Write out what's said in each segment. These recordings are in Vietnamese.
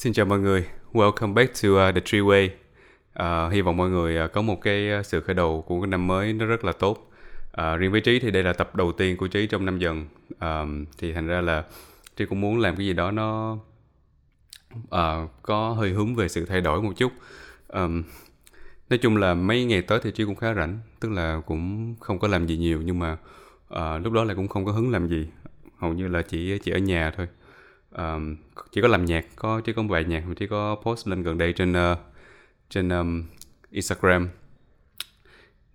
Xin chào mọi người, welcome back to uh, The Tree Way. Uh, hy vọng mọi người uh, có một cái uh, sự khởi đầu của cái năm mới nó rất là tốt. Uh, riêng với Trí thì đây là tập đầu tiên của Trí trong năm dần. Um, thì thành ra là Trí cũng muốn làm cái gì đó nó uh, có hơi hướng về sự thay đổi một chút. Um, nói chung là mấy ngày tới thì Trí cũng khá rảnh, tức là cũng không có làm gì nhiều nhưng mà uh, lúc đó lại cũng không có hứng làm gì. Hầu như là chỉ chỉ ở nhà thôi um, chỉ có làm nhạc có chỉ có một bài nhạc mình chỉ có post lên gần đây trên uh, trên um, Instagram.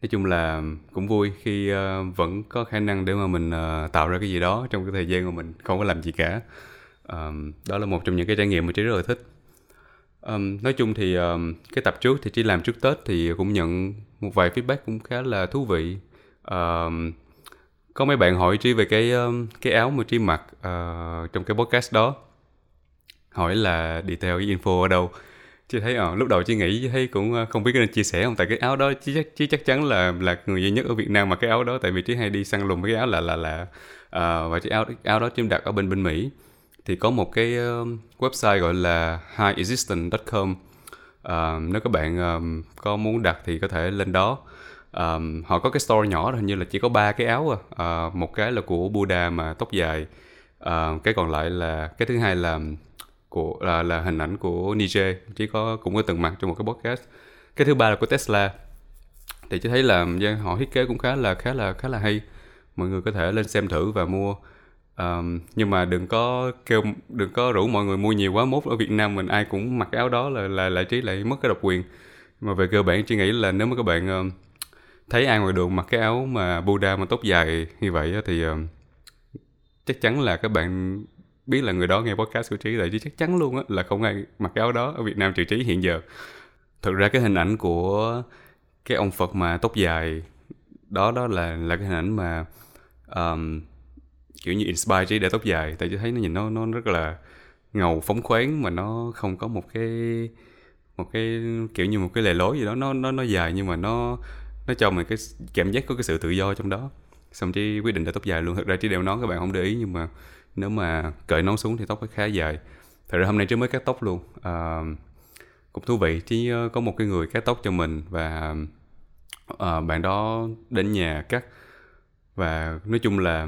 Nói chung là cũng vui khi uh, vẫn có khả năng để mà mình uh, tạo ra cái gì đó trong cái thời gian mà mình không có làm gì cả. Um, đó là một trong những cái trải nghiệm mà chị rất là thích. Um, nói chung thì um, cái tập trước thì chỉ làm trước tết thì cũng nhận một vài feedback cũng khá là thú vị. Um, có mấy bạn hỏi trí về cái um, cái áo mà trí mặc uh, trong cái podcast đó. Hỏi là detail cái info ở đâu. Chị thấy ờ lúc đầu chị nghĩ thấy cũng ờ, không biết nên chia sẻ không? Tại cái áo đó chị chắc chị chắc chắn là là người duy nhất ở Việt Nam mà cái áo đó. Tại vì chị hay đi săn lùng cái áo là là là uh, và cái áo áo đó chiếm đặt ở bên bên Mỹ. Thì có một cái uh, website gọi là highexistent.com uh, nếu các bạn um, có muốn đặt thì có thể lên đó um, họ có cái store nhỏ hình như là chỉ có ba cái áo à. uh, một cái là của Buddha mà tóc dài. Uh, cái còn lại là cái thứ hai là của là, là hình ảnh của Niger chỉ có cũng có từng mặt trong một cái podcast. Cái thứ ba là của Tesla. Thì chỉ thấy là dạ, họ thiết kế cũng khá là khá là khá là hay. Mọi người có thể lên xem thử và mua. Um, nhưng mà đừng có kêu đừng có rủ mọi người mua nhiều quá mốt. Ở Việt Nam mình ai cũng mặc áo đó là là lại trí lại mất cái độc quyền. Mà về cơ bản chỉ nghĩ là nếu mà các bạn uh, thấy ai ngoài đường mặc cái áo mà Buddha mà tóc dài như vậy thì uh, chắc chắn là các bạn biết là người đó nghe podcast của trí tại chứ chắc chắn luôn á là không ai mặc cái áo đó ở Việt Nam trừ trí hiện giờ. Thực ra cái hình ảnh của cái ông Phật mà tóc dài đó đó là là cái hình ảnh mà um, kiểu như inspire trí để tóc dài tại chứ thấy nó nhìn nó nó rất là ngầu phóng khoáng mà nó không có một cái một cái kiểu như một cái lề lối gì đó nó nó nó dài nhưng mà nó nó cho mình cái cảm giác có cái sự tự do trong đó. Xong trí quyết định để tóc dài luôn. Thật ra trí đeo nón các bạn không để ý nhưng mà nếu mà cởi nón xuống thì tóc phải khá dài. Thật ra hôm nay trí mới cắt tóc luôn. À, cũng thú vị. Trí ờ, có một cái người cắt tóc cho mình và à, bạn đó đến nhà cắt. Và nói chung là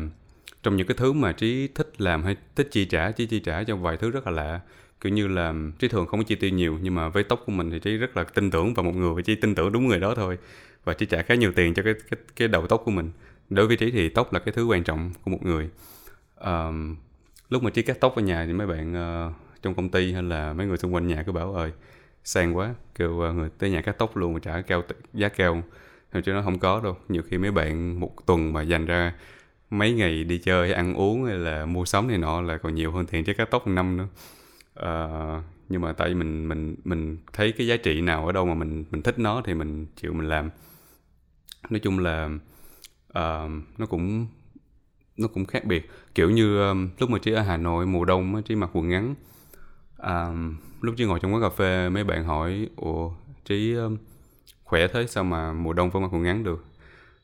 trong những cái thứ mà trí thích làm hay thích chi trả trí chi trả cho vài thứ rất là lạ. Kiểu như là trí thường không có chi tiêu nhiều nhưng mà với tóc của mình thì trí rất là tin tưởng vào một người và trí tin tưởng đúng người đó thôi và chi trả khá nhiều tiền cho cái cái cái đầu tóc của mình. Đối với trí thì tóc là cái thứ quan trọng của một người. Um, lúc mà trí cắt tóc ở nhà thì mấy bạn uh, trong công ty hay là mấy người xung quanh nhà cứ bảo ơi sang quá. Kêu uh, người tới nhà cắt tóc luôn mà trả cao giá cao thì chứ nó không có đâu. Nhiều khi mấy bạn một tuần mà dành ra mấy ngày đi chơi ăn uống hay là mua sắm này nọ là còn nhiều hơn tiền cho cắt tóc một năm nữa. Uh, nhưng mà tại vì mình mình mình thấy cái giá trị nào ở đâu mà mình mình thích nó thì mình chịu mình làm nói chung là uh, nó cũng nó cũng khác biệt. Kiểu như um, lúc mà chị ở Hà Nội mùa đông chị mặc quần ngắn um, lúc chị ngồi trong quán cà phê mấy bạn hỏi ủa trí um, khỏe thế? Sao mà mùa đông vẫn mặc quần ngắn được?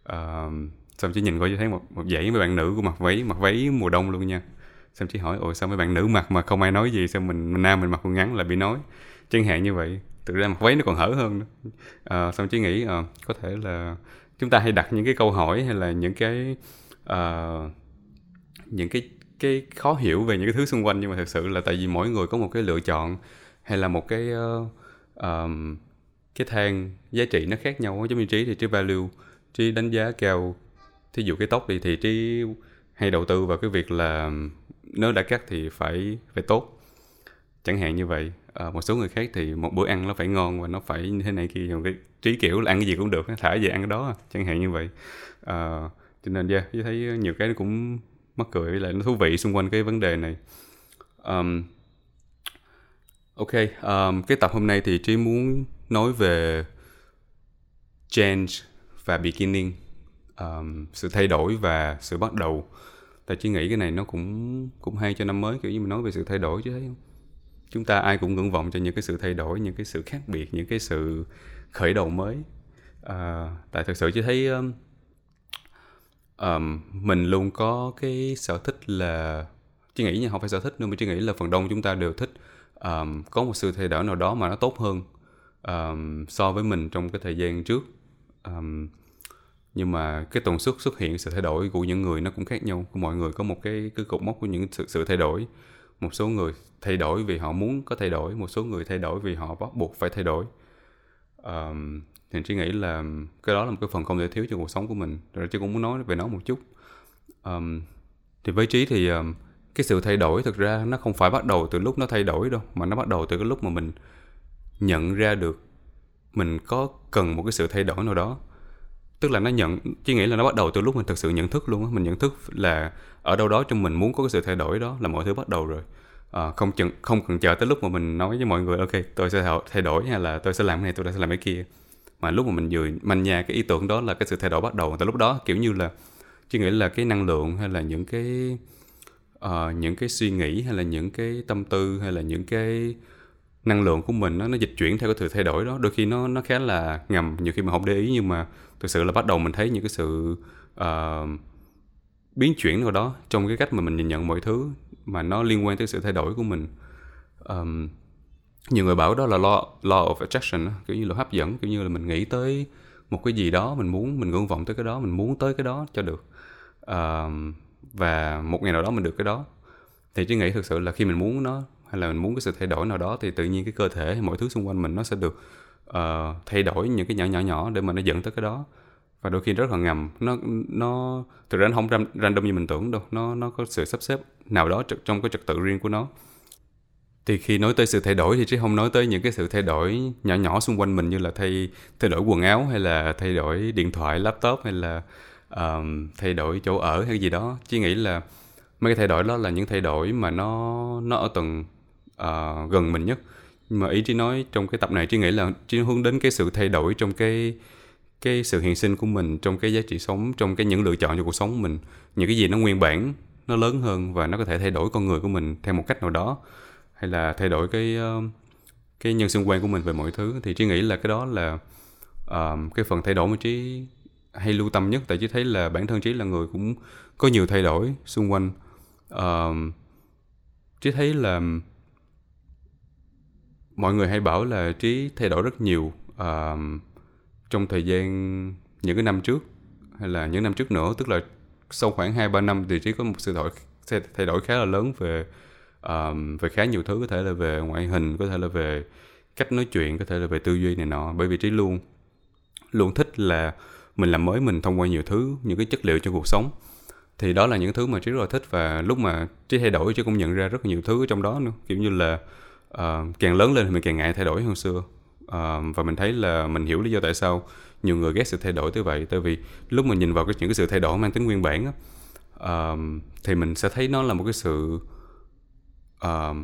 Um, xong chị nhìn coi chị thấy một, một dãy mấy bạn nữ của mặc váy mặc váy mùa đông luôn nha. Xong chị hỏi ủa sao mấy bạn nữ mặc mà không ai nói gì? Sao mình, mình nam mình mặc quần ngắn là bị nói? Chẳng hạn như vậy. Thực ra mặc váy nó còn hở hơn nữa. À, xong chị nghĩ à, có thể là chúng ta hay đặt những cái câu hỏi hay là những cái uh, những cái cái khó hiểu về những cái thứ xung quanh. Nhưng mà thực sự là tại vì mỗi người có một cái lựa chọn hay là một cái uh, um, cái thang giá trị nó khác nhau giống như trí thì trí value trí đánh giá cao. Thí dụ cái tóc đi thì trí hay đầu tư vào cái việc là nếu đã cắt thì phải phải tốt chẳng hạn như vậy à, một số người khác thì một bữa ăn nó phải ngon và nó phải như thế này kia một cái trí kiểu là ăn cái gì cũng được thả về ăn cái đó chẳng hạn như vậy. À, cho nên yeah, tôi thấy nhiều cái nó cũng mắc cười với lại nó thú vị xung quanh cái vấn đề này. Um, ok um, cái tập hôm nay thì trí muốn nói về change và beginning um, sự thay đổi và sự bắt đầu. Tại trí nghĩ cái này nó cũng cũng hay cho năm mới kiểu như mình nói về sự thay đổi chứ thấy không? Chúng ta ai cũng ngưỡng vọng cho những cái sự thay đổi những cái sự khác biệt những cái sự khởi đầu mới. À, tại thực sự chỉ thấy um, um, mình luôn có cái sở thích là chỉ nghĩ nha không phải sở thích nữa mà chỉ nghĩ là phần đông chúng ta đều thích um, có một sự thay đổi nào đó mà nó tốt hơn um, so với mình trong cái thời gian trước. Um, nhưng mà cái tần suất xuất hiện sự thay đổi của những người nó cũng khác nhau mọi người có một cái cái cột mốc của những sự, sự thay đổi một số người thay đổi vì họ muốn có thay đổi một số người thay đổi vì họ bắt buộc phải thay đổi. Um, thì chị nghĩ là cái đó là một cái phần không thể thiếu trong cuộc sống của mình. Rồi chị cũng muốn nói về nó một chút. Um, thì với trí thì um, cái sự thay đổi thực ra nó không phải bắt đầu từ lúc nó thay đổi đâu mà nó bắt đầu từ cái lúc mà mình nhận ra được mình có cần một cái sự thay đổi nào đó tức là nó nhận chỉ nghĩ là nó bắt đầu từ lúc mình thực sự nhận thức luôn á. Mình nhận thức là ở đâu đó trong mình muốn có cái sự thay đổi đó là mọi thứ bắt đầu rồi. À, không chừng không cần chờ tới lúc mà mình nói với mọi người ok tôi sẽ thay đổi hay là tôi sẽ làm cái này tôi sẽ làm cái kia. Mà lúc mà mình vừa manh nha cái ý tưởng đó là cái sự thay đổi bắt đầu. Từ lúc đó kiểu như là chỉ nghĩ là cái năng lượng hay là những cái uh, những cái suy nghĩ hay là những cái tâm tư hay là những cái năng lượng của mình nó, nó dịch chuyển theo cái sự thay đổi đó. Đôi khi nó nó khá là ngầm nhiều khi mình không để ý nhưng mà thực sự là bắt đầu mình thấy những cái sự uh, biến chuyển nào đó trong cái cách mà mình nhìn nhận mọi thứ mà nó liên quan tới sự thay đổi của mình. Um, nhiều người bảo đó là law law of attraction kiểu như là hấp dẫn kiểu như là mình nghĩ tới một cái gì đó mình muốn mình ngưỡng vọng tới cái đó mình muốn tới cái đó cho được. Um, và một ngày nào đó mình được cái đó. Thì chứ nghĩ thực sự là khi mình muốn nó hay là mình muốn cái sự thay đổi nào đó thì tự nhiên cái cơ thể mọi thứ xung quanh mình nó sẽ được uh, thay đổi những cái nhỏ nhỏ nhỏ để mà nó dẫn tới cái đó. Và đôi khi rất là ngầm nó nó thực ra nó không random như mình tưởng đâu nó nó có sự sắp xếp nào đó trong cái trật tự riêng của nó. Thì khi nói tới sự thay đổi thì chứ không nói tới những cái sự thay đổi nhỏ nhỏ xung quanh mình như là thay thay đổi quần áo hay là thay đổi điện thoại laptop hay là um, thay đổi chỗ ở hay gì đó. Chỉ nghĩ là mấy cái thay đổi đó là những thay đổi mà nó nó ở tầng uh, gần mình nhất. Nhưng mà ý chí nói trong cái tập này chỉ nghĩ là chỉ hướng đến cái sự thay đổi trong cái cái sự hiện sinh của mình trong cái giá trị sống trong cái những lựa chọn cho cuộc sống của mình. Những cái gì nó nguyên bản nó lớn hơn và nó có thể thay đổi con người của mình theo một cách nào đó. Hay là thay đổi cái uh, cái nhân xung quanh của mình về mọi thứ. Thì trí nghĩ là cái đó là uh, cái phần thay đổi mà trí hay lưu tâm nhất. Tại trí thấy là bản thân trí là người cũng có nhiều thay đổi xung quanh. Uh, trí thấy là mọi người hay bảo là trí thay đổi rất nhiều uh, trong thời gian những cái năm trước hay là những năm trước nữa. Tức là sau khoảng hai ba năm thì trí có một sự đổi thay đổi khá là lớn về um, về khá nhiều thứ. Có thể là về ngoại hình có thể là về cách nói chuyện có thể là về tư duy này nọ. Bởi vì trí luôn luôn thích là mình làm mới mình thông qua nhiều thứ những cái chất liệu trong cuộc sống. Thì đó là những thứ mà trí rất là thích và lúc mà trí thay đổi trí cũng nhận ra rất là nhiều thứ trong đó nữa. Kiểu như là uh, càng lớn lên thì mình càng ngại thay đổi hơn xưa. Uh, và mình thấy là mình hiểu lý do tại sao nhiều người ghét sự thay đổi tới vậy. Tại vì lúc mình nhìn vào cái những cái sự thay đổi mang tính nguyên bản á, uh, thì mình sẽ thấy nó là một cái sự uh,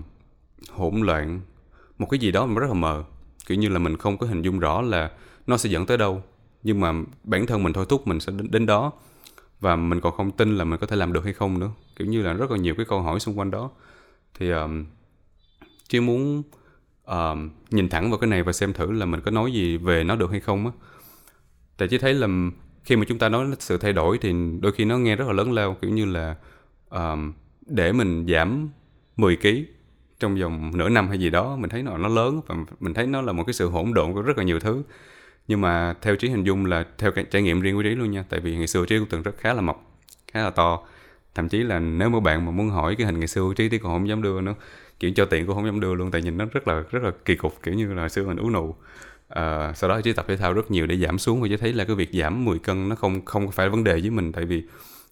hỗn loạn một cái gì đó mà rất là mờ. Kiểu như là mình không có hình dung rõ là nó sẽ dẫn tới đâu. Nhưng mà bản thân mình thôi thúc mình sẽ đến, đến đó. Và mình còn không tin là mình có thể làm được hay không nữa. Kiểu như là rất là nhiều cái câu hỏi xung quanh đó. Thì um, chỉ muốn uh, nhìn thẳng vào cái này và xem thử là mình có nói gì về nó được hay không á. Tại chỉ thấy là khi mà chúng ta nói sự thay đổi thì đôi khi nó nghe rất là lớn lao kiểu như là um, để mình giảm 10 kg trong vòng nửa năm hay gì đó mình thấy nó nó lớn và mình thấy nó là một cái sự hỗn độn của rất là nhiều thứ. Nhưng mà theo trí hình dung là theo cái trải nghiệm riêng của trí luôn nha tại vì ngày xưa trí cũng từng rất khá là mập khá là to. Thậm chí là nếu mà bạn mà muốn hỏi cái hình ngày xưa trí thì còn không dám đưa nữa kiểu cho tiền cũng không dám đưa luôn tại nhìn nó rất là rất là kỳ cục kiểu như là xưa mình ú nụ. À, sau đó chỉ tập thể thao rất nhiều để giảm xuống và chỉ thấy là cái việc giảm 10 cân nó không không phải vấn đề với mình tại vì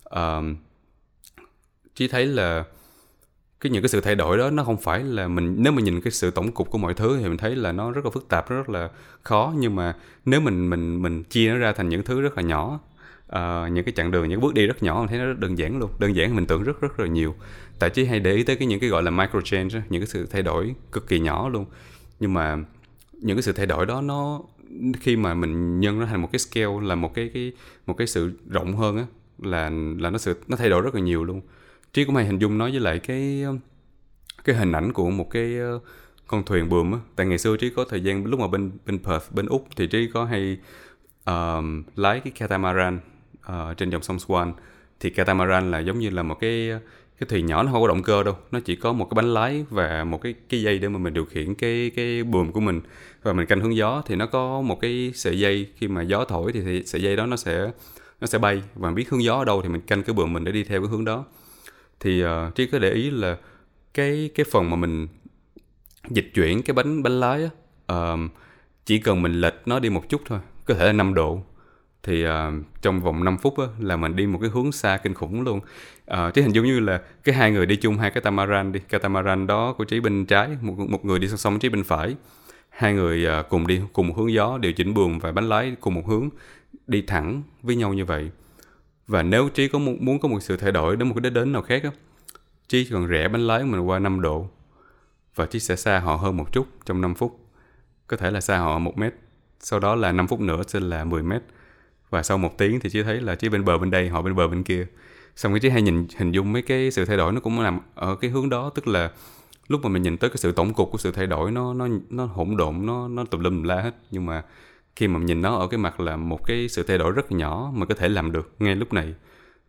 ờ, uh, chỉ thấy là cái những cái sự thay đổi đó nó không phải là mình nếu mà nhìn cái sự tổng cục của mọi thứ thì mình thấy là nó rất là phức tạp rất là khó. Nhưng mà nếu mình mình mình chia nó ra thành những thứ rất là nhỏ uh, những cái chặng đường những bước đi rất nhỏ mình thấy nó rất đơn giản luôn. Đơn giản mình tưởng rất rất là nhiều. Tại chỉ hay để ý tới cái những cái gọi là micro change những cái sự thay đổi cực kỳ nhỏ luôn. Nhưng mà những cái sự thay đổi đó nó khi mà mình nhân nó thành một cái scale là một cái cái một cái sự rộng hơn á là là nó sự nó thay đổi rất là nhiều luôn. Trí cũng hay hình dung nói với lại cái cái hình ảnh của một cái ờ, con thuyền buồm á. Tại ngày xưa trí có thời gian lúc mà bên bên Perth bên úc thì trí có hay um, lái cái catamaran uh, trên dòng sông Swan thì catamaran là giống như là một cái cái thuyền nhỏ nó không có động cơ đâu. Nó chỉ có một cái bánh lái và một cái cái dây để mà mình điều khiển cái cái buồm của mình. Và mình canh hướng gió thì nó có một cái sợi dây. Khi mà gió thổi thì, thì sợi dây đó nó sẽ nó sẽ bay. Và biết hướng gió ở đâu thì mình canh cái buồm mình để đi theo cái hướng đó. Thì ờ, uh, trí có để ý là cái cái phần mà mình dịch chuyển cái bánh bánh lái á, uh, chỉ cần mình lệch nó đi một chút thôi có thể là 5 độ thì uh, trong vòng 5 phút á, là mình đi một cái hướng xa kinh khủng luôn. Ờ, uh, trí hình dung như là cái hai người đi chung hai cái tamaran đi. Catamaran đó của trí bên trái một một người đi song song trí bên phải. Hai người uh, cùng đi cùng một hướng gió điều chỉnh buồm và bánh lái cùng một hướng đi thẳng với nhau như vậy. Và nếu trí có muốn, muốn có một sự thay đổi đến một cái đích đến nào khác á trí còn cần rẽ bánh lái của mình qua 5 độ và trí sẽ xa họ hơn một chút trong 5 phút. Có thể là xa họ một mét. Sau đó là 5 phút nữa sẽ là 10 mét và sau một tiếng thì chỉ thấy là chỉ bên bờ bên đây họ bên bờ bên kia. Xong cái chỉ hay nhìn hình dung mấy cái sự thay đổi nó cũng nằm ở cái hướng đó tức là lúc mà mình nhìn tới cái sự tổng cục của sự thay đổi nó nó nó hỗn độn nó nó tùm lum la hết. Nhưng mà khi mà nhìn nó ở cái mặt là một cái sự thay đổi rất nhỏ mà có thể làm được ngay lúc này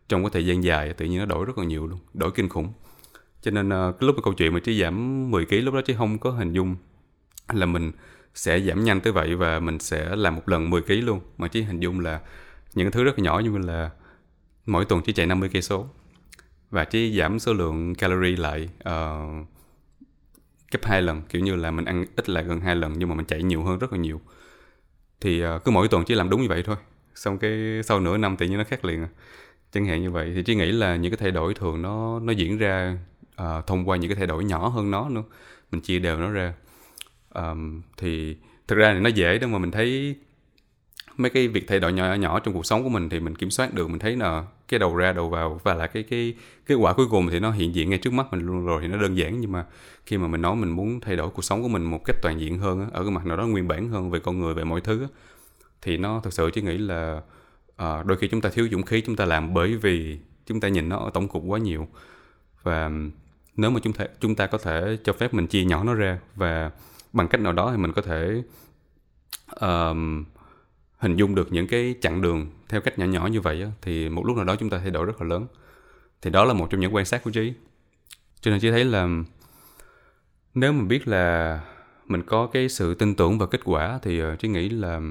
trong cái thời gian dài tự nhiên nó đổi rất là nhiều luôn đổi kinh khủng. Cho nên uh, cái lúc cái câu chuyện mà chỉ giảm 10 kg lúc đó chứ không có hình dung là mình sẽ giảm nhanh tới vậy và mình sẽ làm một lần 10 kg luôn. Mà chỉ hình dung là những thứ rất là nhỏ như là mỗi tuần chỉ chạy 50 cây số. Và chỉ giảm số lượng calorie lại uh, gấp hai lần kiểu như là mình ăn ít lại gần hai lần nhưng mà mình chạy nhiều hơn rất là nhiều. Thì uh, cứ mỗi tuần chỉ làm đúng như vậy thôi. Xong cái sau nửa năm tự nhiên nó khác liền à. chẳng hạn như vậy thì chỉ nghĩ là những cái thay đổi thường nó nó diễn ra uh, thông qua những cái thay đổi nhỏ hơn nó nữa. Mình chia đều nó ra um, thì thực ra thì nó dễ đâu mà mình thấy mấy cái việc thay đổi nhỏ nhỏ trong cuộc sống của mình thì mình kiểm soát được mình thấy là cái đầu ra đầu vào và là cái cái kết quả cuối cùng thì nó hiện diện ngay trước mắt mình luôn rồi thì nó đơn giản. Nhưng mà khi mà mình nói mình muốn thay đổi cuộc sống của mình một cách toàn diện hơn ở cái mặt nào đó nguyên bản hơn về con người về mọi thứ thì nó thực sự chỉ nghĩ là à, đôi khi chúng ta thiếu dũng khí chúng ta làm bởi vì chúng ta nhìn nó ở tổng cục quá nhiều. Và nếu mà chúng ta chúng ta có thể cho phép mình chia nhỏ nó ra và bằng cách nào đó thì mình có thể um, hình dung được những cái chặng đường theo cách nhỏ nhỏ như vậy á, thì một lúc nào đó chúng ta thay đổi rất là lớn. Thì đó là một trong những quan sát của trí. Cho nên chị thấy là nếu mà biết là mình có cái sự tin tưởng vào kết quả thì ờ, chị nghĩ là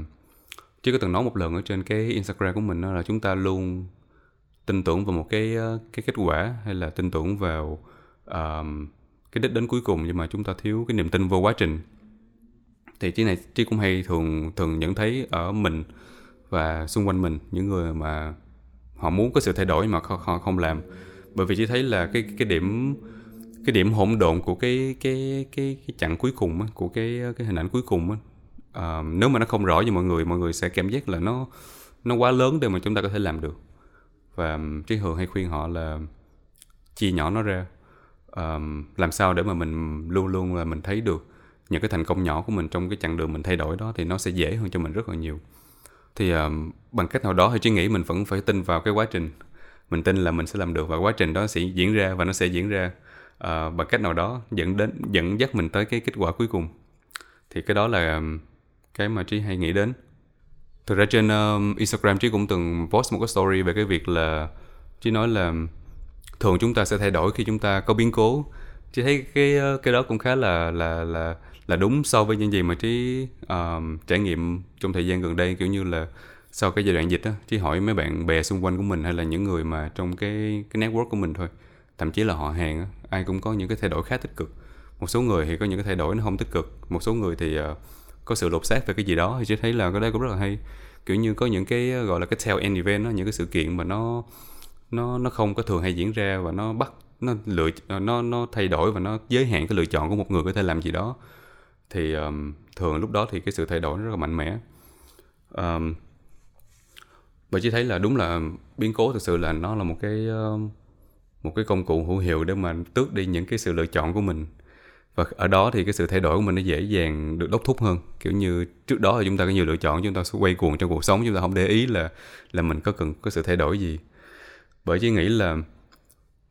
chị có từng nói một lần ở trên cái instagram của mình đó là chúng ta luôn tin tưởng vào một cái ờ, cái kết quả hay là tin tưởng vào um, cái đích đến cuối cùng nhưng mà chúng ta thiếu cái niềm tin vô quá trình. Thì trí này trí cũng hay thường thường nhận thấy ở mình và xung quanh mình những người mà họ muốn có sự thay đổi mà họ không làm. Bởi vì chỉ thấy là cái cái điểm cái điểm hỗn độn của cái cái cái cái chặng cuối cùng á, của cái cái hình ảnh cuối cùng á, uh, nếu mà nó không rõ với mọi người mọi người sẽ cảm giác là nó nó quá lớn để mà chúng ta có thể làm được. Và trí hường hay khuyên họ là chia nhỏ nó ra um, làm sao để mà mình luôn luôn là mình thấy được những cái thành công nhỏ của mình trong cái chặng đường mình thay đổi đó thì nó sẽ dễ hơn cho mình rất là nhiều. Thì um, bằng cách nào đó thì trí nghĩ mình vẫn phải tin vào cái quá trình. Mình tin là mình sẽ làm được và quá trình đó sẽ diễn ra và nó sẽ diễn ra uh, bằng cách nào đó dẫn đến dẫn dắt mình tới cái kết quả cuối cùng. Thì cái đó là cái mà trí hay nghĩ đến. Thực ra trên um, instagram trí cũng từng post một cái story về cái việc là trí nói là thường chúng ta sẽ thay đổi khi chúng ta có biến cố. Chị thấy cái ờ, cái đó cũng khá là là là là đúng so với những gì mà trí um, trải nghiệm trong thời gian gần đây kiểu như là sau cái giai đoạn dịch á trí hỏi mấy bạn bè xung quanh của mình hay là những người mà trong cái cái network của mình thôi. Thậm chí là họ hàng á ai cũng có những cái thay đổi khá tích cực. Một số người thì có những cái thay đổi nó không tích cực một số người thì uh, có sự lột xác về cái gì đó thì chị thấy là cái đấy cũng rất là hay. Kiểu như có những cái gọi là cái tail end event đó, những cái sự kiện mà nó nó nó không có thường hay diễn ra và nó bắt nó lựa nó nó thay đổi và nó giới hạn cái lựa chọn của một người có thể làm gì đó. Thì um, thường lúc đó thì cái sự thay đổi nó rất là mạnh mẽ. Um, và chỉ thấy là đúng là biến cố thực sự là nó là một cái một cái công cụ hữu hiệu để mà tước đi những cái sự lựa chọn của mình. Và ở đó thì cái sự thay đổi của mình nó dễ dàng được đốc thúc hơn. Kiểu như trước đó là chúng ta có nhiều lựa chọn chúng ta sẽ quay cuồng trong cuộc sống chúng ta không để ý là là mình có cần có sự thay đổi gì bởi chỉ nghĩ là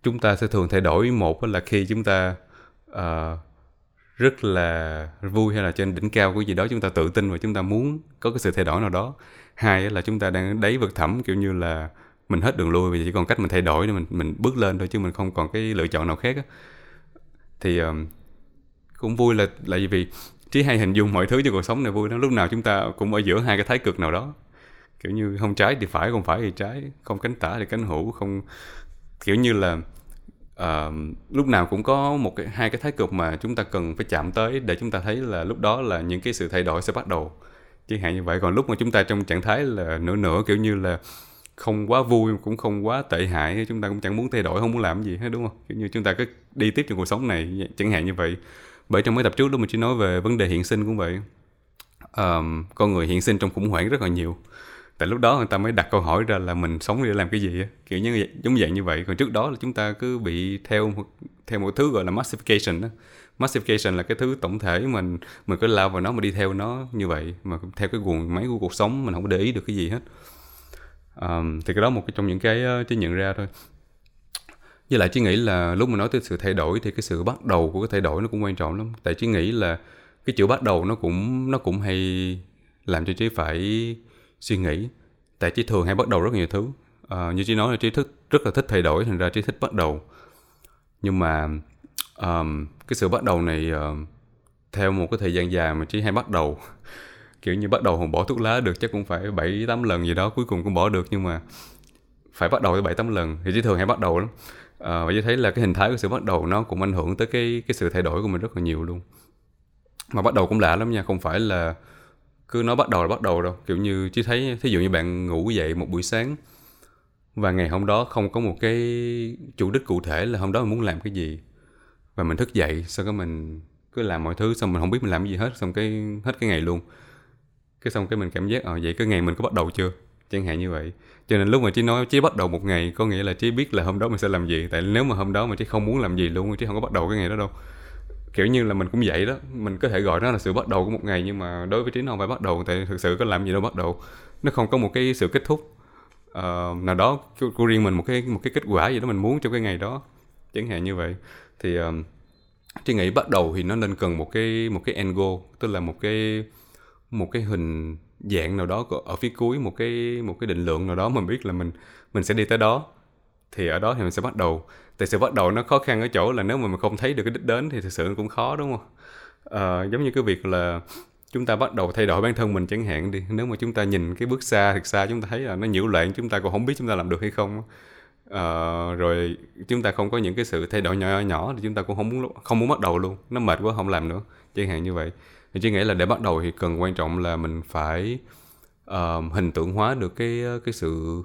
chúng ta sẽ thường thay đổi một là khi chúng ta uh, rất là vui hay là trên đỉnh cao của gì đó chúng ta tự tin và chúng ta muốn có cái sự thay đổi nào đó. Hai là chúng ta đang đáy vực thẳm kiểu như là mình hết đường lui và chỉ còn cách mình thay đổi để mình mình bước lên thôi chứ mình không còn cái lựa chọn nào khác á. Thì um, cũng vui là là vì chỉ hay hình dung mọi thứ trong cuộc sống này vui lắm. Lúc nào chúng ta cũng ở giữa hai cái thái cực nào đó kiểu như không trái thì phải không phải thì trái. Không cánh tả thì cánh hữu không kiểu như là uh, lúc nào cũng có một cái hai cái thái cực mà chúng ta cần phải chạm tới để chúng ta thấy là lúc đó là những cái sự thay đổi sẽ bắt đầu. Chẳng hạn như vậy còn lúc mà chúng ta trong trạng thái là nửa nửa kiểu như là không quá vui cũng không quá tệ hại chúng ta cũng chẳng muốn thay đổi không muốn làm gì hết đúng không? Kiểu như chúng ta cứ đi tiếp trong cuộc sống này chẳng hạn như vậy. Bởi trong mấy tập trước đó mình chỉ nói về vấn đề hiện sinh cũng vậy. Um, con người hiện sinh trong khủng hoảng rất là nhiều tại lúc đó người ta mới đặt câu hỏi ra là mình sống để làm cái gì kiểu như vậy, giống dạng như vậy. Còn trước đó là chúng ta cứ bị theo một, theo một thứ gọi là massification đó massification là cái thứ tổng thể mình mình cứ lao vào nó mà đi theo nó như vậy. Mà theo cái guồng máy của cuộc sống mình không để ý được cái gì hết. Um, thì cái đó một trong những cái ờ, chỉ nhận ra thôi. Với lại chỉ nghĩ là lúc mà nói tới sự thay đổi thì cái sự bắt đầu của cái thay đổi nó cũng quan trọng lắm. Tại chỉ nghĩ là cái chữ bắt đầu nó cũng nó cũng hay làm cho trí phải suy nghĩ. Tại trí thường hay bắt đầu rất nhiều thứ. À, như trí nói là trí thức rất là thích thay đổi thành ra trí thích bắt đầu. Nhưng mà um, cái sự bắt đầu này uh, theo một cái thời gian dài mà trí hay bắt đầu kiểu như bắt đầu bỏ thuốc lá được chắc cũng phải bảy tám lần gì đó cuối cùng cũng bỏ được nhưng mà phải bắt đầu tới bảy tám lần. Thì trí thường hay bắt đầu lắm. À, và trí thấy là cái hình thái của sự bắt đầu nó cũng ảnh hưởng tới cái cái sự thay đổi của mình rất là nhiều luôn. Mà bắt đầu cũng lạ lắm nha không phải là cứ nói bắt đầu là bắt đầu đâu. Kiểu như chỉ thấy, thí dụ như bạn ngủ dậy một buổi sáng và ngày hôm đó không có một cái chủ đích cụ thể là hôm đó mình muốn làm cái gì và mình thức dậy, sau đó mình cứ làm mọi thứ, xong mình không biết mình làm cái gì hết, xong cái, hết cái ngày luôn. Cái xong cái mình cảm giác ờ vậy cái ngày mình có bắt đầu chưa? Chẳng hạn như vậy. Cho nên lúc mà chị nói chị bắt đầu một ngày, có nghĩa là chị biết là hôm đó mình sẽ làm gì. Tại nếu mà hôm đó mà chị không muốn làm gì luôn chị không có bắt đầu cái ngày đó đâu kiểu như là mình cũng vậy đó. Mình có thể gọi nó là sự bắt đầu của một ngày nhưng mà đối với trí nó không phải bắt đầu tại thực sự có làm gì đâu bắt đầu. Nó không có một cái sự kết thúc. Uh, nào đó của, của riêng mình một cái một cái kết quả gì đó mình muốn trong cái ngày đó. Chẳng hạn như vậy. Thì uh, trí nghĩ bắt đầu thì nó nên cần một cái một cái end goal tức là một cái một cái hình dạng nào đó ở phía cuối một cái một cái định lượng nào đó mình biết là mình mình sẽ đi tới đó thì ở đó thì mình sẽ bắt đầu. Tại sự bắt đầu nó khó khăn ở chỗ là nếu mà mình không thấy được cái đích đến thì thực sự cũng khó đúng không? À, giống như cái việc là chúng ta bắt đầu thay đổi bản thân mình chẳng hạn đi. Nếu mà chúng ta nhìn cái bước xa thật xa chúng ta thấy là nó nhiễu loạn chúng ta cũng không biết chúng ta làm được hay không à, rồi chúng ta không có những cái sự thay đổi nhỏ nhỏ thì chúng ta cũng không muốn không muốn bắt đầu luôn. Nó mệt quá không làm nữa chẳng hạn như vậy. Thì chỉ nghĩ là để bắt đầu thì cần quan trọng là mình phải uh, hình tượng hóa được cái cái sự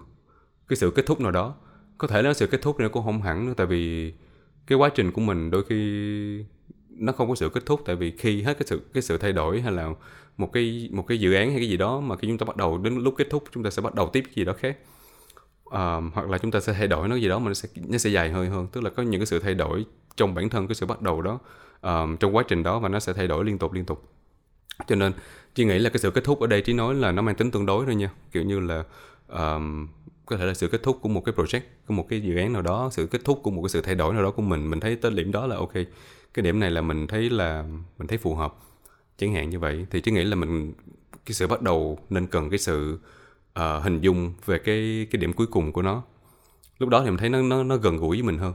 cái sự kết thúc nào đó có thể nó sự kết thúc nó cũng không hẳn nữa tại vì cái quá trình của mình đôi khi nó không có sự kết thúc tại vì khi hết cái sự cái sự thay đổi hay là một cái một cái dự án hay cái gì đó mà khi chúng ta bắt đầu đến lúc kết thúc chúng ta sẽ bắt đầu tiếp cái gì đó khác. Uh, hoặc là chúng ta sẽ thay đổi nó gì đó mà nó sẽ nó sẽ dài hơi hơn. Tức là có những cái sự thay đổi trong bản thân cái sự bắt đầu đó um, trong quá trình đó và nó sẽ thay đổi liên tục liên tục. Cho nên chị nghĩ là cái sự kết thúc ở đây chỉ nói là nó mang tính tương đối thôi nha. Kiểu như là um, có thể là sự kết thúc của một cái project của một cái dự án nào đó sự kết thúc của một cái sự thay đổi nào đó của mình. Mình thấy tới điểm đó là ok cái điểm này là mình thấy là mình thấy phù hợp. Chẳng hạn như vậy thì chứ nghĩ là mình cái sự bắt đầu nên cần cái sự uh, hình dung về cái cái điểm cuối cùng của nó. Lúc đó thì mình thấy nó nó nó gần gũi với mình hơn.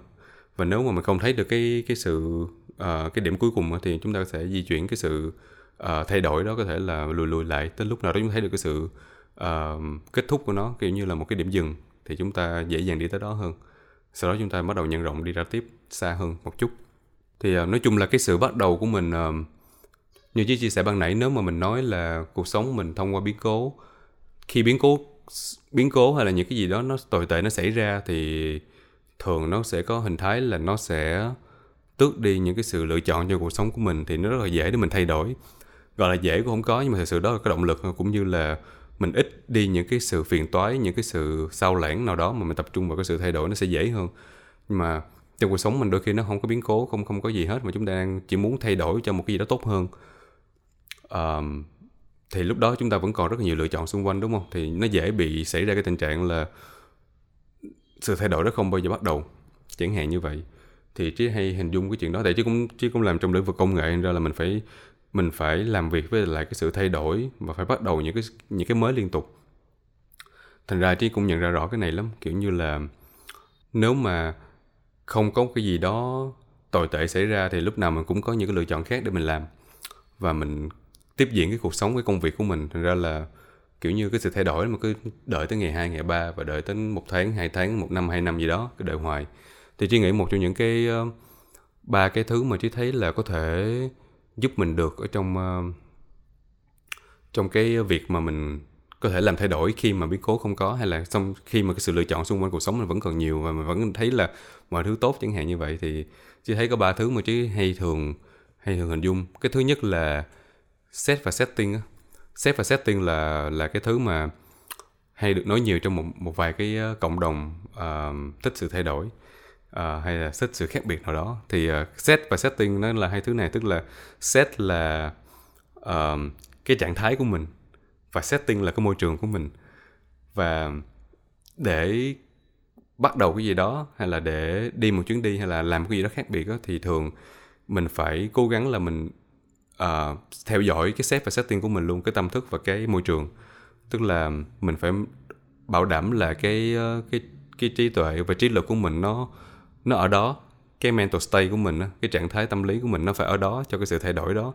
Và nếu mà mình không thấy được cái cái sự uh, cái điểm cuối cùng thì chúng ta sẽ di chuyển cái sự uh, thay đổi đó có thể là lùi lùi lại. Tới lúc nào đó chúng ta thấy được cái sự uh, kết thúc của nó kiểu như là một cái điểm dừng thì chúng ta dễ dàng đi tới đó hơn. Sau đó chúng ta bắt đầu nhân rộng đi ra tiếp xa hơn một chút. Thì uh, nói chung là cái sự bắt đầu của mình uh, như chị chia sẻ ban nãy nếu mà mình nói là cuộc sống mình thông qua biến cố khi biến cố biến cố hay là những cái gì đó nó tồi tệ nó xảy ra thì thường nó sẽ có hình thái là nó sẽ tước đi những cái sự lựa chọn cho cuộc sống của mình thì nó rất là dễ để mình thay đổi. Gọi là dễ cũng không có nhưng mà thật sự đó là cái động lực cũng như là mình ít đi những cái sự phiền toái những cái sự sao lãng nào đó mà mình tập trung vào cái sự thay đổi nó sẽ dễ hơn. Nhưng mà trong cuộc sống mình đôi khi nó không có biến cố không không có gì hết mà chúng ta đang chỉ muốn thay đổi cho một cái gì đó tốt hơn. Um, thì lúc đó chúng ta vẫn còn rất là nhiều lựa chọn xung quanh đúng không? Thì nó dễ bị xảy ra cái tình trạng là sự thay đổi đó không bao giờ bắt đầu. Chẳng hạn như vậy. Thì chứ hay hình dung cái chuyện đó tại chứ cũng chứ cũng làm trong lĩnh vực công nghệ nên ra là mình phải mình phải làm việc với lại cái sự thay đổi và phải bắt đầu những cái những cái mới liên tục thành ra trí cũng nhận ra rõ cái này lắm kiểu như là nếu mà không có cái gì đó tồi tệ xảy ra thì lúc nào mình cũng có những cái lựa chọn khác để mình làm và mình tiếp diễn cái cuộc sống cái công việc của mình thành ra là kiểu như cái sự thay đổi mà cứ đợi tới ngày 2, ngày 3 và đợi tới một tháng, hai tháng, một năm, hai năm gì đó, cứ đợi hoài. Thì Trí nghĩ một trong những cái uh, ba cái thứ mà Trí thấy là có thể giúp mình được ở trong uh, trong cái việc mà mình có thể làm thay đổi khi mà biến cố không có hay là xong khi mà cái sự lựa chọn xung quanh cuộc sống mình vẫn còn nhiều và mình vẫn thấy là mọi thứ tốt chẳng hạn như vậy thì chỉ thấy có ba thứ mà chứ hay thường hay thường hình dung. Cái thứ nhất là set và setting á. Set và setting là là cái thứ mà hay được nói nhiều trong một một vài cái ờ, cộng đồng uh, thích sự thay đổi uh, hay là xét sự khác biệt nào đó. Thì uh, set và setting nó là hai thứ này tức là set là uh, cái trạng thái của mình và setting là cái môi trường của mình. Và để bắt đầu cái gì đó hay là để đi một chuyến đi hay là làm cái gì đó khác biệt đó, thì thường mình phải cố gắng là mình uh, theo dõi cái set và setting của mình luôn cái tâm thức và cái môi trường. Tức là mình phải bảo đảm là cái uh, cái cái trí tuệ và trí lực của mình nó nó ở đó. Cái mental state của mình cái trạng thái tâm lý của mình nó phải ở đó cho cái sự thay đổi đó.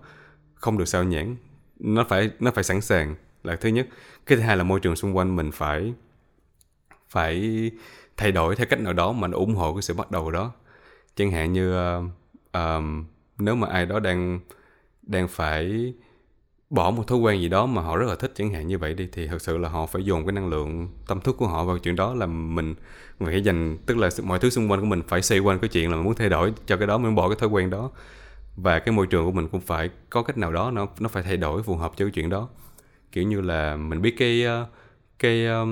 Không được sao nhãn nó phải nó phải sẵn sàng. Là thứ nhất. Cái thứ hai là môi trường xung quanh mình phải phải thay đổi theo cách nào đó mà nó ủng hộ cái sự bắt đầu đó. Chẳng hạn như uh, um, nếu mà ai đó đang đang phải bỏ một thói quen gì đó mà họ rất là thích, chẳng hạn như vậy đi, thì thật sự là họ phải dồn cái năng lượng tâm thức của họ vào chuyện đó là mình phải dành, tức là mọi thứ xung quanh của mình phải xoay quanh cái chuyện là mình muốn thay đổi cho cái đó, mình bỏ cái thói quen đó. Và cái môi trường của mình cũng phải có cách nào đó nó nó phải thay đổi phù hợp cho cái chuyện đó. Kiểu như là mình biết cái ờ, cái ờ,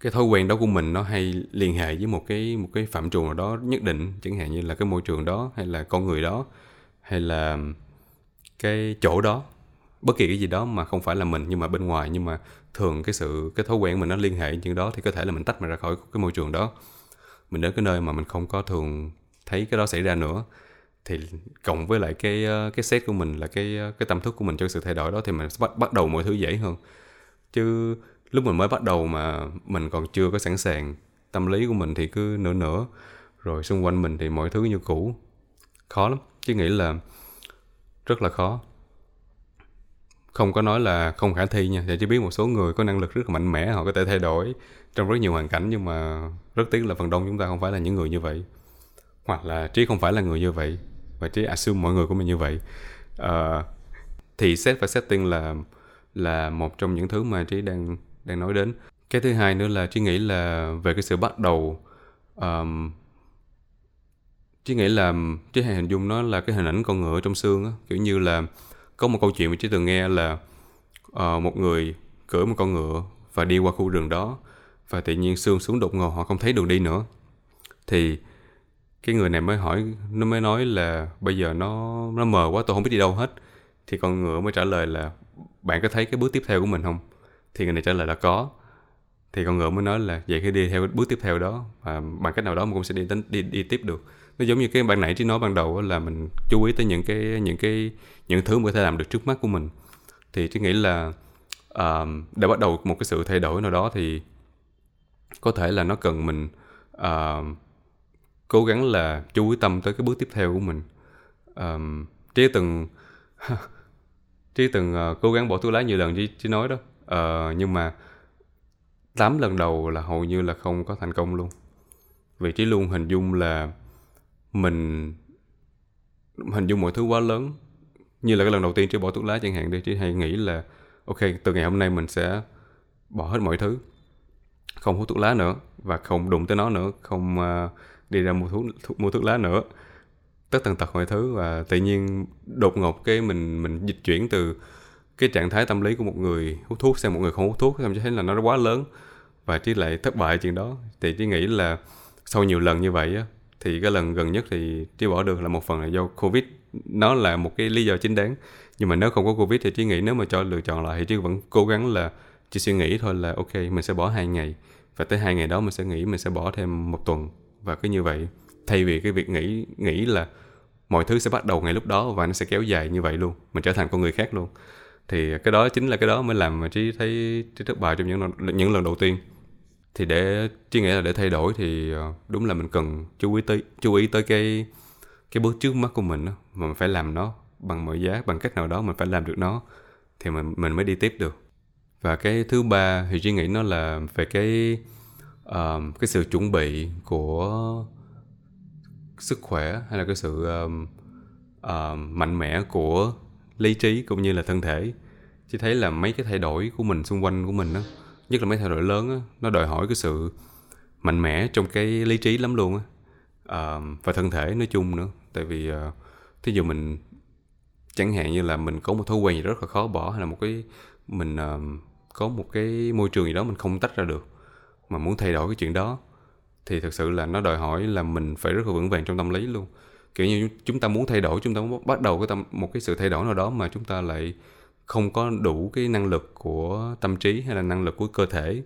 cái thói quen đó của mình nó hay liên hệ với một cái một cái phạm trù nào đó nhất định, chẳng hạn như là cái môi trường đó hay là con người đó, hay là cái chỗ đó. Bất kỳ cái gì đó mà không phải là mình nhưng mà bên ngoài, nhưng mà thường cái sự, cái thói quen của mình nó liên hệ những đó thì có thể là mình tách mình ra khỏi cái môi trường đó. Mình đến cái nơi mà mình không có thường thấy cái đó xảy ra nữa, thì cộng với lại cái ờ, cái set của mình là cái ờ, cái tâm thức của mình cho sự thay đổi đó thì mình bắt bắt đầu mọi thứ dễ hơn. Chứ lúc mình mới bắt đầu mà mình còn chưa có sẵn sàng tâm lý của mình thì cứ nửa nửa, rồi xung quanh mình thì mọi thứ như cũ. Khó lắm. Chứ nghĩ là rất là khó. Không có nói là không khả thi nha chỉ biết một số người có năng lực rất là mạnh mẽ họ có thể thay đổi trong rất nhiều hoàn cảnh nhưng mà rất tiếc là phần đông chúng ta không phải là những người như vậy. Hoặc là trí không phải là người như vậy và trí assume mọi người của mình như vậy. Uh, thì set và setting là là một trong những thứ mà trí đang đang nói đến. Cái thứ hai nữa là trí nghĩ là về cái sự bắt đầu um, chứ nghĩ là chứ hay hình dung nó là cái hình ảnh con ngựa trong xương á. Kiểu như là có một câu chuyện mà chứ từng nghe là uh, một người cưỡi một con ngựa và đi qua khu rừng đó và tự nhiên xương xuống đột ngột họ không thấy đường đi nữa. Thì cái người này mới hỏi nó mới nói là bây giờ nó nó mờ quá tôi không biết đi đâu hết. Thì con ngựa mới trả lời là bạn có thấy cái bước tiếp theo của mình không? Thì người này trả lời là có. Thì con ngựa mới nói là vậy khi đi theo bước tiếp theo đó và bằng cách nào đó mình cũng sẽ đi đến đi đi tiếp được nó giống như cái bạn nãy trí nói ban đầu là mình chú ý tới những cái những cái những thứ có thể làm được trước mắt của mình. Thì trí nghĩ là uh, để bắt đầu một cái sự thay đổi nào đó thì có thể là nó cần mình uh, cố gắng là chú ý tâm tới cái bước tiếp theo của mình. Um, trí từng trí từng uh, cố gắng bỏ thuốc lá nhiều lần trí, trí nói đó. Uh, nhưng mà 8 lần đầu là hầu như là không có thành công luôn. Vì trí luôn hình dung là mình hình dung mọi thứ quá lớn. Như là cái lần đầu tiên trí bỏ thuốc lá chẳng hạn đi trí hay nghĩ là ok từ ngày hôm nay mình sẽ bỏ hết mọi thứ không hút thuốc lá nữa và không đụng tới nó nữa không uh, đi ra mua thuốc, thuốc mua thuốc lá nữa. Tất tần tật mọi thứ và tự nhiên đột ngột cái mình mình dịch chuyển từ cái trạng thái tâm lý của một người hút thuốc sang một người không hút thuốc xong thấy là nó quá lớn và chỉ lại thất bại chuyện đó. Thì chỉ nghĩ là sau nhiều lần như vậy á thì cái lần gần nhất thì trí bỏ được là một phần là do covid. Nó là một cái lý do chính đáng. Nhưng mà nếu không có covid thì trí nghĩ nếu mà cho lựa chọn lại thì trí vẫn cố gắng là chỉ suy nghĩ thôi là ok, mình sẽ bỏ hai ngày. Và tới hai ngày đó mình sẽ nghĩ mình sẽ bỏ thêm một tuần. Và cứ như vậy, thay vì cái việc nghĩ nghĩ là mọi thứ sẽ bắt đầu ngay lúc đó và nó sẽ kéo dài như vậy luôn, mình trở thành con người khác luôn. Thì cái đó chính là cái đó mới làm mà trí thấy trí thất bại trong những những lần đầu tiên thì để trí nghĩ là để thay đổi thì ờ, đúng là mình cần chú ý tới chú ý tới cái cái bước trước mắt của mình đó, mà mình phải làm nó bằng mọi giá bằng cách nào đó mình phải làm được nó thì mình mình mới đi tiếp được. Và cái thứ ba thì trí nghĩ nó là về cái um, cái sự chuẩn bị của sức khỏe hay là cái sự um, um, mạnh mẽ của lý trí cũng như là thân thể. Chỉ thấy là mấy cái thay đổi của mình xung quanh của mình đó nhất là mấy thay đổi lớn á, nó đòi hỏi cái sự mạnh mẽ trong cái lý trí lắm luôn á. À, và thân thể nói chung nữa. Tại vì à, thí dụ mình chẳng hạn như là mình có một thói quen gì rất là khó bỏ hay là một cái mình à, có một cái môi trường gì đó mình không tách ra được mà muốn thay đổi cái chuyện đó thì thực sự là nó đòi hỏi là mình phải rất là vững vàng trong tâm lý luôn. Kiểu như chúng ta muốn thay đổi chúng ta muốn bắt đầu cái tâm một cái sự thay đổi nào đó mà chúng ta lại không có đủ cái năng lực của tâm trí hay là năng lực của cơ thể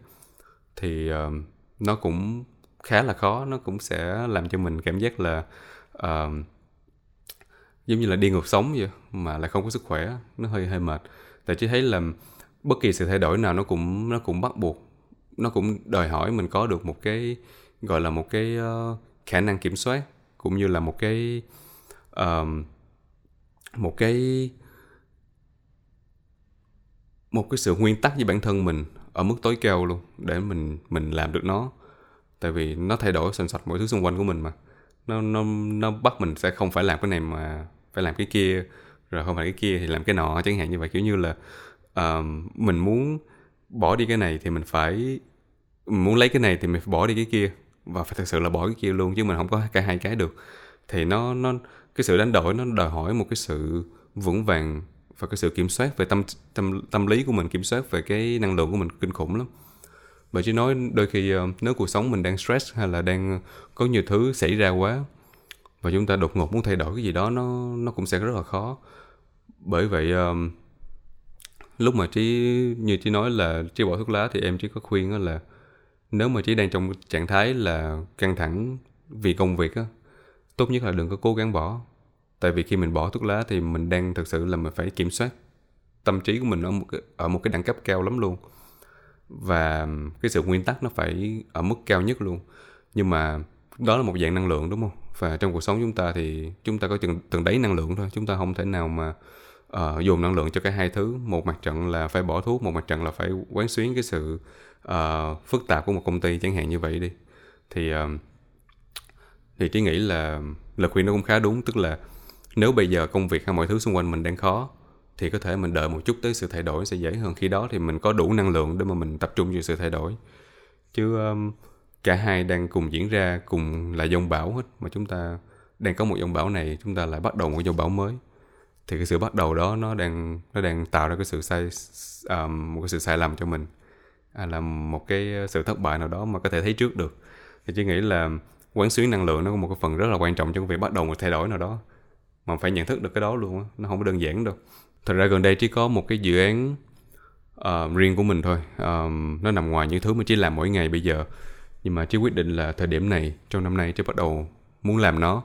thì uh, nó cũng khá là khó nó cũng sẽ làm cho mình cảm giác là uh, giống như là đi ngược sống vậy mà lại không có sức khỏe nó hơi hơi mệt. Tại chỉ thấy là bất kỳ sự thay đổi nào nó cũng nó cũng bắt buộc nó cũng đòi hỏi mình có được một cái gọi là một cái uh, khả năng kiểm soát cũng như là một cái uh, một cái một cái sự nguyên tắc với bản thân mình ở mức tối cao luôn để mình mình làm được nó. Tại vì nó thay đổi sành sạch mọi thứ xung quanh của mình mà. Nó nó nó bắt mình sẽ không phải làm cái này mà phải làm cái kia rồi không phải cái kia thì làm cái nọ chẳng hạn như vậy. Kiểu như là uh, mình muốn bỏ đi cái này thì mình phải mình muốn lấy cái này thì mình phải bỏ đi cái kia và phải thật sự là bỏ cái kia luôn chứ mình không có cả hai cái được. Thì nó nó cái sự đánh đổi nó đòi hỏi một cái sự vững vàng và cái sự kiểm soát về tâm tâm tâm lý của mình kiểm soát về cái năng lượng của mình kinh khủng lắm. Bởi chỉ nói đôi khi ờ, nếu cuộc sống mình đang stress hay là đang có nhiều thứ xảy ra quá và chúng ta đột ngột muốn thay đổi cái gì đó nó nó cũng sẽ rất là khó. Bởi vậy um, lúc mà trí như trí nói là trí bỏ thuốc lá thì em chỉ có khuyên đó là nếu mà trí đang trong trạng thái là căng thẳng vì công việc á tốt nhất là đừng có cố gắng bỏ tại vì khi mình bỏ thuốc lá thì mình đang thực sự là mình phải kiểm soát. Tâm trí của mình ở một cái, ở một cái đẳng cấp cao lắm luôn. Và cái sự nguyên tắc nó phải ở mức cao nhất luôn. Nhưng mà đó là một dạng năng lượng đúng không? Và trong cuộc sống chúng ta thì chúng ta có từng từng đấy năng lượng thôi. Chúng ta không thể nào mà uh, dồn năng lượng cho cả hai thứ. Một mặt trận là phải bỏ thuốc một mặt trận là phải quán xuyến cái sự uh, phức tạp của một công ty chẳng hạn như vậy đi. Thì uh, thì trí nghĩ là lời khuyên nó cũng khá đúng. Tức là nếu bây giờ công việc hay mọi thứ xung quanh mình đang khó thì có thể mình đợi một chút tới sự thay đổi sẽ dễ hơn. Khi đó thì mình có đủ năng lượng để mà mình tập trung vào sự thay đổi. Chứ um, cả hai đang cùng diễn ra cùng là dông bão hết mà chúng ta đang có một dông bão này chúng ta lại bắt đầu một dông bão mới. Thì cái sự bắt đầu đó nó đang nó đang tạo ra cái sự sai um, một cái sự sai lầm cho mình. À, là một cái sự thất bại nào đó mà có thể thấy trước được. Thì chỉ nghĩ là quán xuyến năng lượng nó có một cái phần rất là quan trọng trong việc bắt đầu một thay đổi nào đó mà phải nhận thức được cái đó luôn á nó không có đơn giản đâu. Thật ra gần đây chỉ có một cái dự án uh, riêng của mình thôi. Um, nó nằm ngoài những thứ mà chỉ làm mỗi ngày bây giờ. Nhưng mà chỉ quyết định là thời điểm này trong năm nay chỉ bắt đầu muốn làm nó.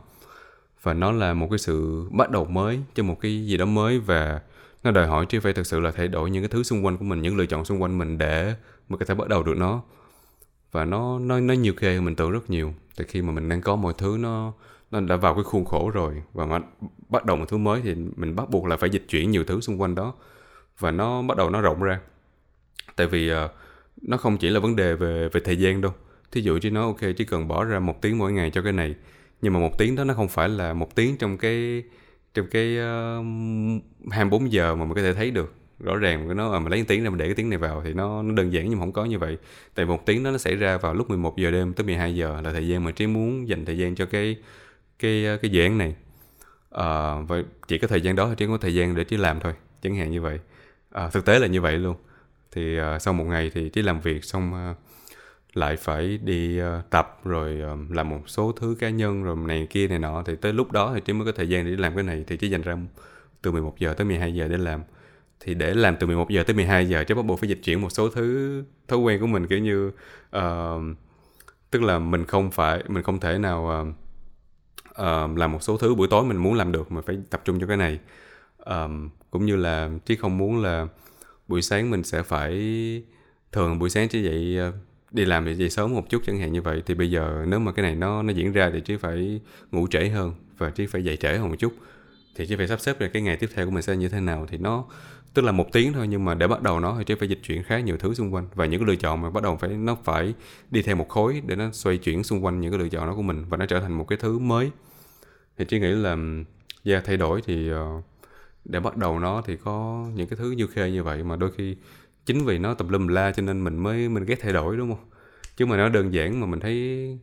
Và nó là một cái sự bắt đầu mới cho một cái gì đó mới và nó đòi hỏi chứ phải thực sự là thay đổi những cái thứ xung quanh của mình những lựa chọn xung quanh mình để mình có thể bắt đầu được nó. Và nó nó nó nhiều khê hơn mình tưởng rất nhiều. Tại khi mà mình đang có mọi thứ nó nó đã vào cái khuôn khổ rồi. Và mà bắt đầu một thứ mới thì mình bắt buộc là phải dịch chuyển nhiều thứ xung quanh đó. Và nó bắt đầu nó rộng ra. Tại vì uh, nó không chỉ là vấn đề về về thời gian đâu. Thí dụ chứ nó ok chỉ cần bỏ ra một tiếng mỗi ngày cho cái này. Nhưng mà một tiếng đó nó không phải là một tiếng trong cái trong cái ờ, uh, 24 giờ mà mình có thể thấy được. Rõ ràng nó à, mà lấy tiếng ra mình để cái tiếng này vào thì nó, nó đơn giản nhưng mà không có như vậy. Tại một tiếng đó nó xảy ra vào lúc 11 giờ đêm tới 12 giờ là thời gian mà trí muốn dành thời gian cho cái cái cái dự án này. À, và chỉ có thời gian đó thì chỉ có thời gian để trí làm thôi chẳng hạn như vậy. À, thực tế là như vậy luôn. Thì à, sau một ngày thì trí làm việc xong à, lại phải đi uh, tập rồi uh, làm một số thứ cá nhân rồi này kia này nọ. Thì tới lúc đó thì trí mới có thời gian để làm cái này. Thì trí dành ra từ 11 giờ tới 12 giờ để làm. Thì để làm từ 11 giờ tới 12 giờ chứ bắt buộc phải dịch chuyển một số thứ thói quen của mình kiểu như uh, tức là mình không phải mình không thể nào uh, uh, làm một số thứ buổi tối mình muốn làm được mà phải tập trung cho cái này. Um, cũng như là chứ không muốn là buổi sáng mình sẽ phải thường buổi sáng chỉ dậy ờ, đi làm thì dậy sớm một chút chẳng hạn như vậy thì bây giờ nếu mà cái này nó nó diễn ra thì chứ phải ngủ trễ hơn và chứ phải dậy trễ hơn một chút. Thì chứ phải sắp xếp được cái ngày tiếp theo của mình sẽ như thế nào thì nó tức là một tiếng thôi nhưng mà để bắt đầu nó thì chứ phải dịch chuyển khá nhiều thứ xung quanh. Và những cái lựa chọn mà bắt đầu phải nó phải đi theo một khối để nó xoay chuyển xung quanh những cái lựa chọn đó của mình và nó trở thành một cái thứ mới thì chỉ nghĩ là yeah, thay đổi thì uh, để bắt đầu nó thì có những cái thứ như khê như vậy mà đôi khi chính vì nó tập lum la cho nên mình mới mình ghét thay đổi đúng không? Chứ mà nó đơn giản mà mình thấy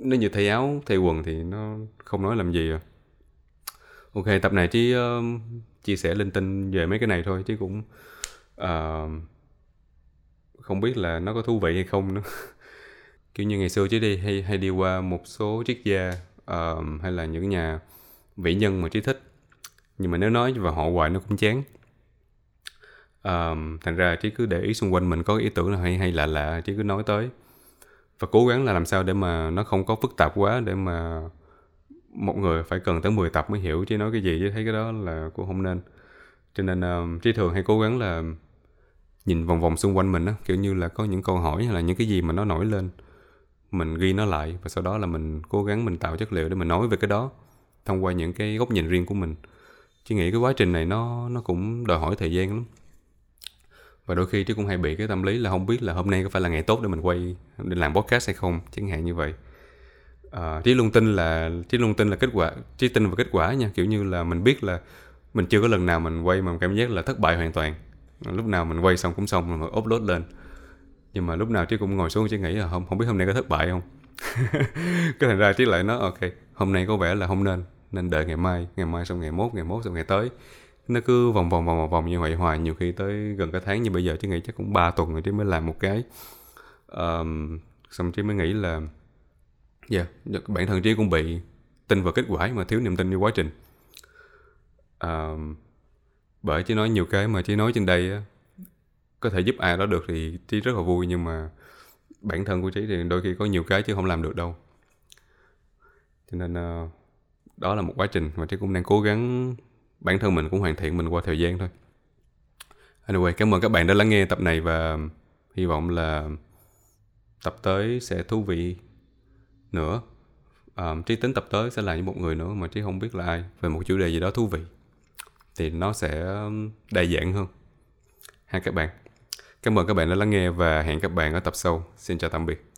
nó như thay áo thay quần thì nó không nói làm gì à. Ok tập này chỉ uh, ờ, chia sẻ linh tinh về mấy cái này thôi chứ cũng uh, không biết là nó có thú vị hay không nữa. Kiểu như ngày xưa chứ đi hay hay đi qua một số triết gia uh, hay là những nhà vĩ nhân mà trí thích nhưng mà nếu nói về họ hoài nó cũng chán. Um, thành ra trí cứ để ý xung quanh mình có ý tưởng là hay hay lạ lạ trí cứ nói tới. Và cố gắng là làm sao để mà nó không có phức tạp quá để mà một người phải cần tới 10 tập mới hiểu chứ nói cái gì chứ thấy cái đó là cũng không nên. Cho nên um, trí thường hay cố gắng là nhìn vòng vòng xung quanh mình á kiểu như là có những câu hỏi hay là những cái gì mà nó nổi lên mình ghi nó lại và sau đó là mình cố gắng mình tạo chất liệu để mình nói về cái đó thông qua những cái góc nhìn riêng của mình. Chứ nghĩ cái quá trình này nó nó cũng đòi hỏi thời gian lắm. Và đôi khi chứ cũng hay bị cái tâm lý là không biết là hôm nay có phải là ngày tốt để mình quay để làm podcast hay không chẳng hạn như vậy. À, trí luôn tin là trí luôn tin là kết quả trí tin vào kết quả nha. Kiểu như là mình biết là mình chưa có lần nào mình quay mà cảm giác là thất bại hoàn toàn. Lúc nào mình quay xong cũng xong rồi upload lên nhưng mà lúc nào chứ cũng ngồi xuống chứ nghĩ là không không biết hôm nay có thất bại không? Cái thành ra chứ lại nói ok hôm nay có vẻ là không nên nên đợi ngày mai ngày mai xong ngày mốt ngày mốt xong ngày tới. Nó cứ vòng vòng vòng vòng vòng như vậy hoài nhiều khi tới gần cả tháng như bây giờ chứ nghĩ chắc cũng 3 tuần rồi chứ mới làm một cái. Um, xong chứ mới nghĩ là dạ yeah, bản thân trí cũng bị tin vào kết quả mà thiếu niềm tin như quá trình. Um, bởi chứ nói nhiều cái mà chỉ nói trên đây á, có thể giúp ai đó được thì trí rất là vui nhưng mà bản thân của trí thì đôi khi có nhiều cái chứ không làm được đâu. Cho nên uh, đó là một quá trình mà trí cũng đang cố gắng bản thân mình cũng hoàn thiện mình qua thời gian thôi. Anyway cảm ơn các bạn đã lắng nghe tập này và hy vọng là tập tới sẽ thú vị nữa. Um, trí tính tập tới sẽ là những một người nữa mà trí không biết là ai về một chủ đề gì đó thú vị thì nó sẽ đa dạng hơn. Ha các bạn cảm ơn các bạn đã lắng nghe và hẹn các bạn ở tập sau. Xin chào tạm biệt.